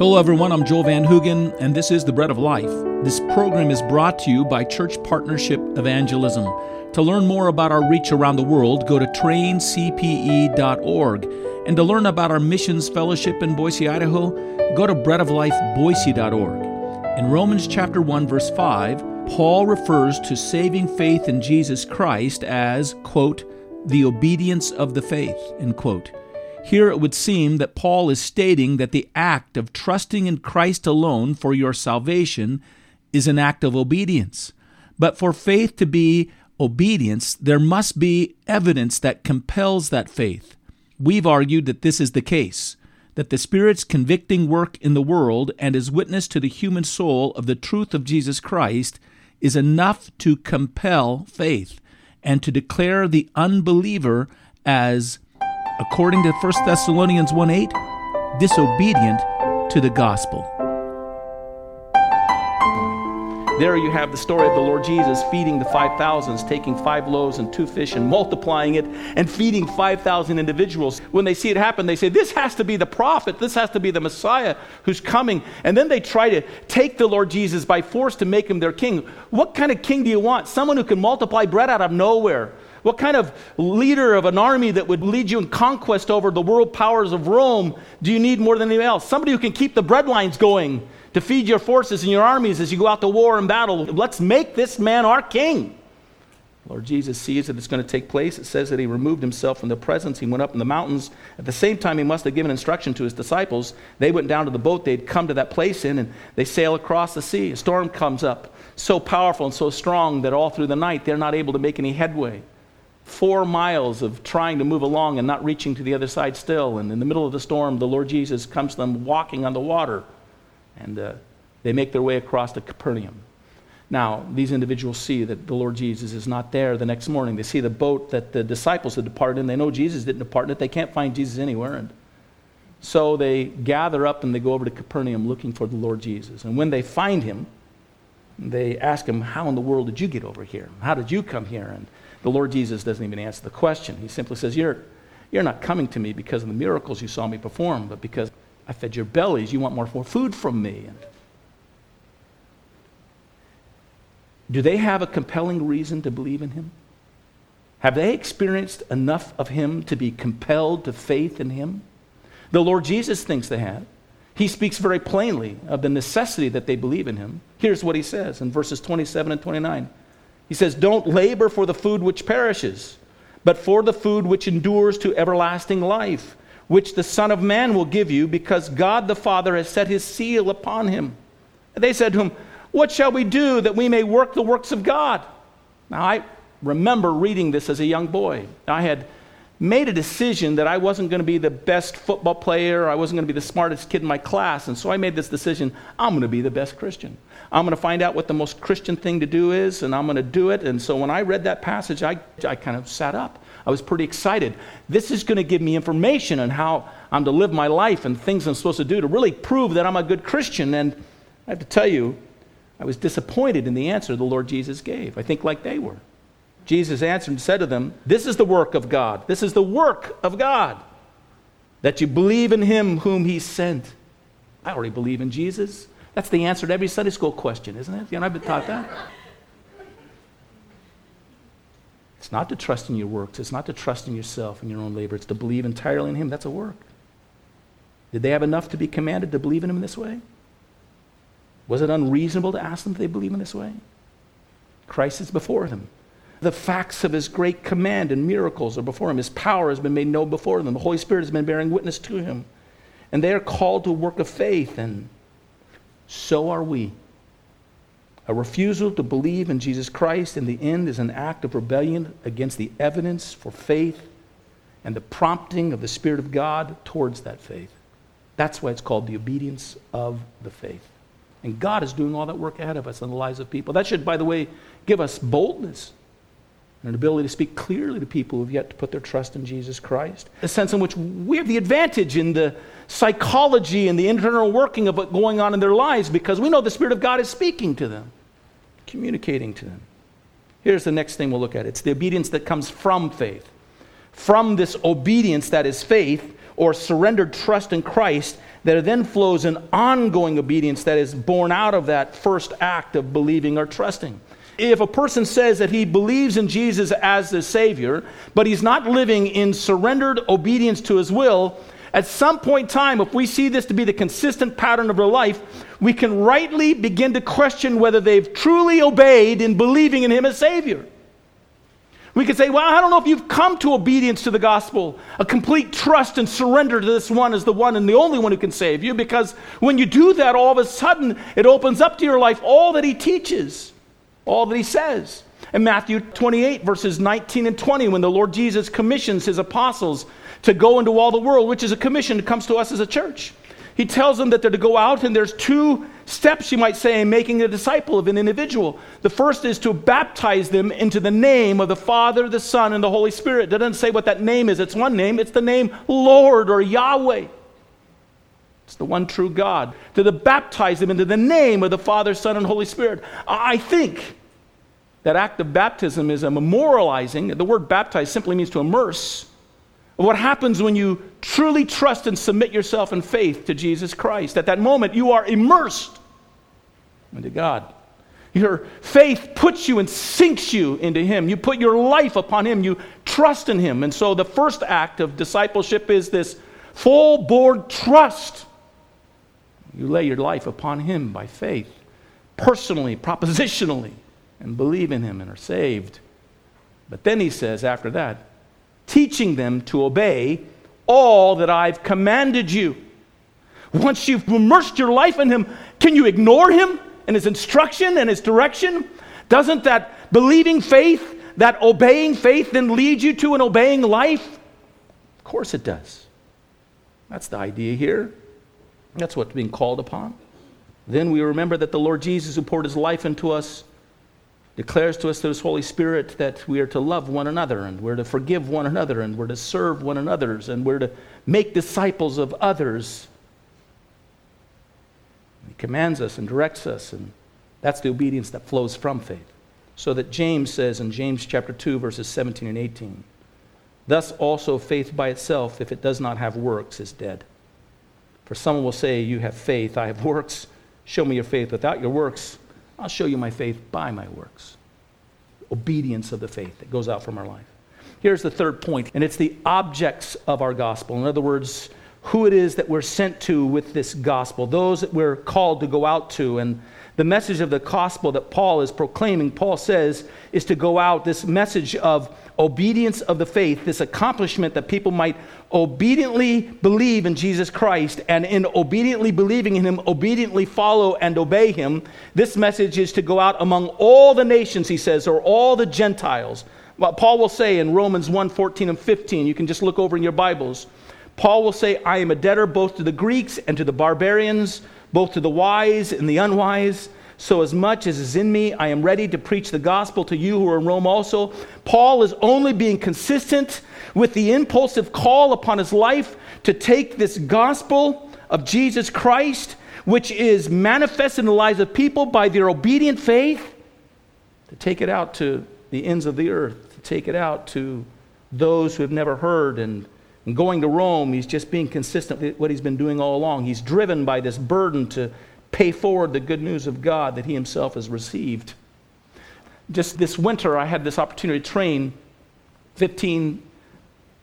Hello, everyone. I'm Joel Van Hoogen, and this is The Bread of Life. This program is brought to you by Church Partnership Evangelism. To learn more about our reach around the world, go to traincpe.org. And to learn about our missions fellowship in Boise, Idaho, go to breadoflifeboise.org. In Romans chapter 1 verse 5, Paul refers to saving faith in Jesus Christ as, quote, the obedience of the faith, end quote. Here it would seem that Paul is stating that the act of trusting in Christ alone for your salvation is an act of obedience. But for faith to be obedience, there must be evidence that compels that faith. We've argued that this is the case, that the Spirit's convicting work in the world and his witness to the human soul of the truth of Jesus Christ is enough to compel faith and to declare the unbeliever as according to 1 Thessalonians 1 8, disobedient to the gospel. There you have the story of the Lord Jesus feeding the 5,000s, taking five loaves and two fish and multiplying it and feeding 5,000 individuals. When they see it happen, they say, This has to be the prophet. This has to be the Messiah who's coming. And then they try to take the Lord Jesus by force to make him their king. What kind of king do you want? Someone who can multiply bread out of nowhere what kind of leader of an army that would lead you in conquest over the world powers of Rome do you need more than anything else? Somebody who can keep the breadlines going to feed your forces and your armies as you go out to war and battle. Let's make this man our king. Lord Jesus sees that it's going to take place. It says that he removed himself from the presence. He went up in the mountains. At the same time, he must have given instruction to his disciples. They went down to the boat they'd come to that place in, and they sail across the sea. A storm comes up, so powerful and so strong that all through the night they're not able to make any headway four miles of trying to move along and not reaching to the other side still. And in the middle of the storm, the Lord Jesus comes to them walking on the water. And uh, they make their way across to Capernaum. Now, these individuals see that the Lord Jesus is not there the next morning. They see the boat that the disciples had departed in. They know Jesus didn't depart in it. They can't find Jesus anywhere. And so they gather up and they go over to Capernaum looking for the Lord Jesus. And when they find him, they ask him, How in the world did you get over here? How did you come here? And the Lord Jesus doesn't even answer the question. He simply says, You're, you're not coming to me because of the miracles you saw me perform, but because I fed your bellies. You want more, food from me. And do they have a compelling reason to believe in him? Have they experienced enough of him to be compelled to faith in him? The Lord Jesus thinks they have. He speaks very plainly of the necessity that they believe in him. Here's what he says in verses 27 and 29. He says, Don't labor for the food which perishes, but for the food which endures to everlasting life, which the Son of Man will give you, because God the Father has set his seal upon him. And they said to him, What shall we do that we may work the works of God? Now, I remember reading this as a young boy. I had made a decision that I wasn't going to be the best football player, I wasn't going to be the smartest kid in my class, and so I made this decision I'm going to be the best Christian. I'm going to find out what the most Christian thing to do is, and I'm going to do it. And so when I read that passage, I, I kind of sat up. I was pretty excited. This is going to give me information on how I'm to live my life and things I'm supposed to do to really prove that I'm a good Christian. And I have to tell you, I was disappointed in the answer the Lord Jesus gave. I think like they were. Jesus answered and said to them, This is the work of God. This is the work of God, that you believe in him whom he sent. I already believe in Jesus. That's the answer to every Sunday school question, isn't it? You know, I've been taught that. It's not to trust in your works. It's not to trust in yourself and your own labor. It's to believe entirely in Him. That's a work. Did they have enough to be commanded to believe in Him in this way? Was it unreasonable to ask them if they believe in this way? Christ is before them. The facts of His great command and miracles are before Him. His power has been made known before them. The Holy Spirit has been bearing witness to Him. And they are called to a work of faith and so are we. A refusal to believe in Jesus Christ in the end is an act of rebellion against the evidence for faith and the prompting of the Spirit of God towards that faith. That's why it's called the obedience of the faith. And God is doing all that work ahead of us in the lives of people. That should, by the way, give us boldness an ability to speak clearly to people who have yet to put their trust in Jesus Christ. A sense in which we have the advantage in the psychology and the internal working of what's going on in their lives because we know the Spirit of God is speaking to them, communicating to them. Here's the next thing we'll look at it's the obedience that comes from faith. From this obedience that is faith, or surrendered trust in Christ, there then flows an ongoing obedience that is born out of that first act of believing or trusting. If a person says that he believes in Jesus as the Savior, but he's not living in surrendered obedience to his will, at some point in time, if we see this to be the consistent pattern of their life, we can rightly begin to question whether they've truly obeyed in believing in him as Savior. We could say, well, I don't know if you've come to obedience to the gospel, a complete trust and surrender to this one as the one and the only one who can save you, because when you do that, all of a sudden it opens up to your life all that he teaches, all that he says. In Matthew 28, verses 19 and 20, when the Lord Jesus commissions his apostles to go into all the world, which is a commission that comes to us as a church he tells them that they're to go out, and there's two steps, you might say, in making a disciple of an individual. The first is to baptize them into the name of the Father, the Son, and the Holy Spirit. It doesn't say what that name is, it's one name, it's the name Lord or Yahweh. It's the one true God. To baptize them into the name of the Father, Son, and Holy Spirit. I think that act of baptism is a memorializing. The word baptize simply means to immerse what happens when you truly trust and submit yourself in faith to Jesus Christ. At that moment, you are immersed into God. Your faith puts you and sinks you into Him. You put your life upon Him. You trust in Him. And so the first act of discipleship is this full board trust. You lay your life upon Him by faith, personally, propositionally, and believe in Him and are saved. But then He says after that, teaching them to obey all that I've commanded you. Once you've immersed your life in Him, can you ignore Him and His instruction and His direction? Doesn't that believing faith, that obeying faith, then lead you to an obeying life? Of course it does. That's the idea here. That's what's being called upon. Then we remember that the Lord Jesus, who poured his life into us, declares to us through his Holy Spirit that we are to love one another and we're to forgive one another and we're to serve one another and we're to make disciples of others. He commands us and directs us, and that's the obedience that flows from faith. So that James says in James chapter 2, verses 17 and 18, Thus also faith by itself, if it does not have works, is dead. For someone will say, You have faith, I have works. Show me your faith without your works I'll show you my faith by my works. Obedience of the faith that goes out from our life. Here's the third point, and it's the objects of our gospel. In other words, who it is that we're sent to with this gospel, those that we're called to go out to. And the message of the gospel that Paul is proclaiming, Paul says, is to go out this message of obedience of the faith, this accomplishment that people might obediently believe in Jesus Christ and in obediently believing in him, obediently follow and obey him. This message is to go out among all the nations, he says, or all the Gentiles. What Paul will say in Romans 1 14 and 15, you can just look over in your Bibles. Paul will say, I am a debtor both to the Greeks and to the barbarians, both to the wise and the unwise. So, as much as is in me, I am ready to preach the gospel to you who are in Rome also. Paul is only being consistent with the impulsive call upon his life to take this gospel of Jesus Christ, which is manifested in the lives of people by their obedient faith, to take it out to the ends of the earth, to take it out to those who have never heard. And, and going to Rome, he's just being consistent with what he's been doing all along. He's driven by this burden to pay forward the good news of God that he himself has received. Just this winter, I had this opportunity to train 15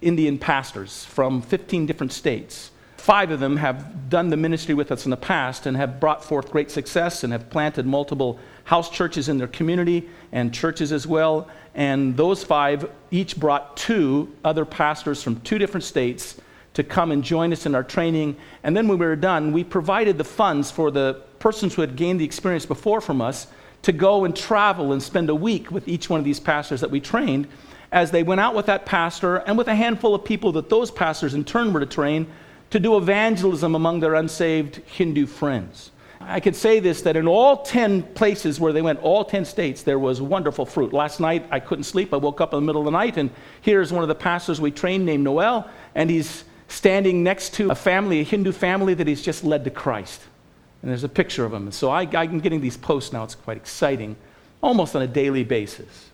Indian pastors from 15 different states. Five of them have done the ministry with us in the past and have brought forth great success and have planted multiple house churches in their community and churches as well. And those five each brought two other pastors from two different states to come and join us in our training. And then when we were done, we provided the funds for the persons who had gained the experience before from us to go and travel and spend a week with each one of these pastors that we trained as they went out with that pastor and with a handful of people that those pastors in turn were to train to do evangelism among their unsaved Hindu friends. I could say this that in all 10 places where they went, all 10 states, there was wonderful fruit. Last night I couldn't sleep. I woke up in the middle of the night, and here's one of the pastors we trained named Noel, and he's standing next to a family, a Hindu family that he's just led to Christ. And there's a picture of him. And so I, I'm getting these posts now. It's quite exciting, almost on a daily basis.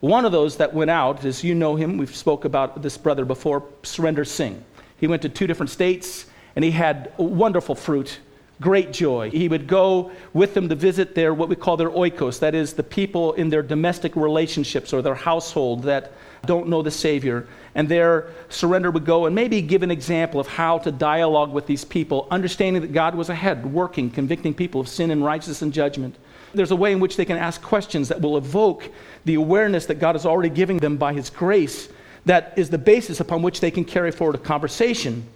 One of those that went out as you know him, we've spoke about this brother before, Surinder Singh. He went to two different states and he had wonderful fruit, great joy. He would go with them to visit their, what we call their oikos, that is, the people in their domestic relationships or their household that don't know the Savior. And their Surinder would go and maybe give an example of how to dialogue with these people, understanding that God was ahead, working, convicting people of sin and righteousness and judgment. There's a way in which they can ask questions that will evoke the awareness that God is already giving them by His grace, that is the basis upon which they can carry forward a conversation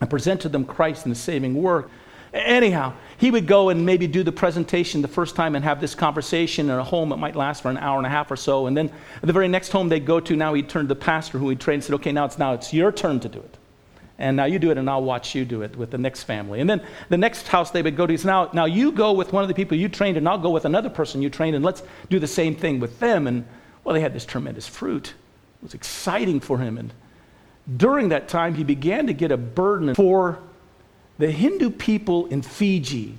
and present to them Christ and the saving work. Anyhow, he would go and maybe do the presentation the first time and have this conversation in a home. It might last for an hour and a half or so. And then the very next home they'd go to, now he'd turn to the pastor who he'd trained and said, okay, now it's, now it's your turn to do it. And now you do it, and I'll watch you do it with the next family. And then the next house they would go to is now, now you go with one of the people you trained, and I'll go with another person you trained, and let's do the same thing with them. And well, they had this tremendous fruit. It was exciting for him. And during that time, he began to get a burden for the Hindu people in Fiji,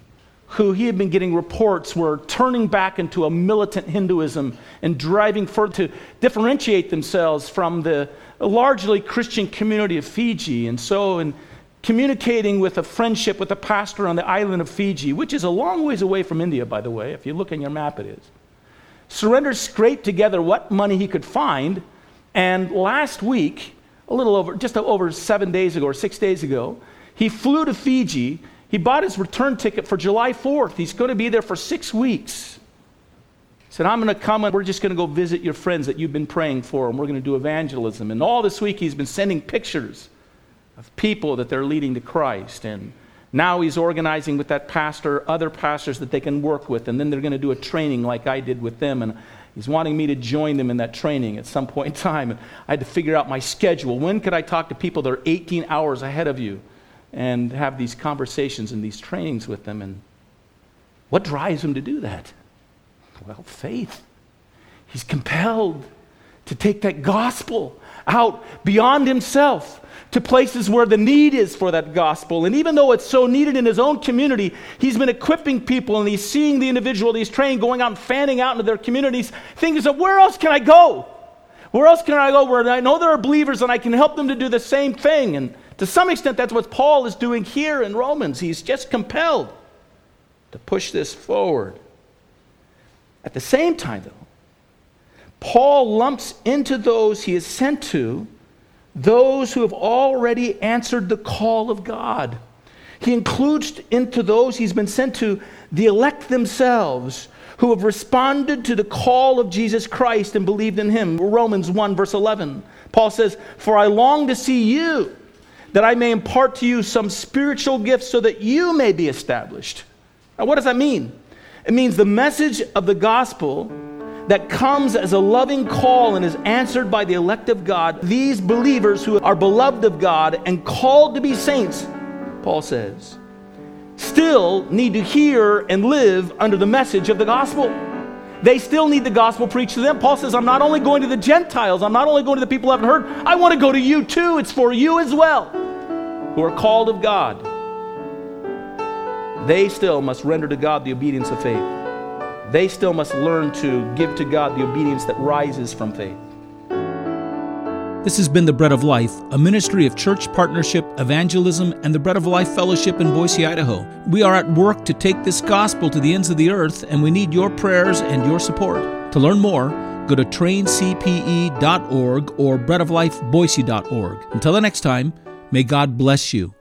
who he had been getting reports were turning back into a militant Hinduism and driving further to differentiate themselves from the largely Christian community of Fiji. And so, in communicating with a friendship with a pastor on the island of Fiji, which is a long ways away from India, by the way, if you look in your map, it is, Surinder scraped together what money he could find. And last week, a little over, just over seven days ago or six days ago, he flew to Fiji. He bought his return ticket for July 4th. He's going to be there for six weeks. He said, I'm going to come and we're just going to go visit your friends that you've been praying for, and we're going to do evangelism. And all this week, he's been sending pictures of people that they're leading to Christ. And now he's organizing with that pastor other pastors that they can work with, and then they're going to do a training like I did with them. And He's wanting me to join them in that training at some point in time. And I had to figure out my schedule. When could I talk to people that are 18 hours ahead of you and have these conversations and these trainings with them? And what drives him to do that? Well, faith. He's compelled to take that gospel out beyond himself to places where the need is for that gospel. And even though it's so needed in his own community, he's been equipping people and he's seeing the individual he's training going out and fanning out into their communities, thinking, so where else can I go? Where else can I go where I know there are believers and I can help them to do the same thing? And to some extent, that's what Paul is doing here in Romans. He's just compelled to push this forward. At the same time, though, Paul lumps into those he is sent to those who have already answered the call of God. He includes into those he's been sent to the elect themselves who have responded to the call of Jesus Christ and believed in him. Romans 1, verse 11. Paul says, For I long to see you, that I may impart to you some spiritual gifts so that you may be established. Now, what does that mean? It means the message of the gospel that comes as a loving call and is answered by the elect of God, these believers who are beloved of God and called to be saints, Paul says, still need to hear and live under the message of the gospel. They still need the gospel preached to them. Paul says, I'm not only going to the Gentiles, I'm not only going to the people who haven't heard, I want to go to you too. It's for you as well, who are called of God. They still must render to God the obedience of faith they still must learn to give to God the obedience that rises from faith. This has been The Bread of Life, a ministry of church partnership, evangelism, and the Bread of Life Fellowship in Boise, Idaho. We are at work to take this gospel to the ends of the earth, and we need your prayers and your support. To learn more, go to traincpe.org or breadoflifeboise.org. Until the next time, may God bless you.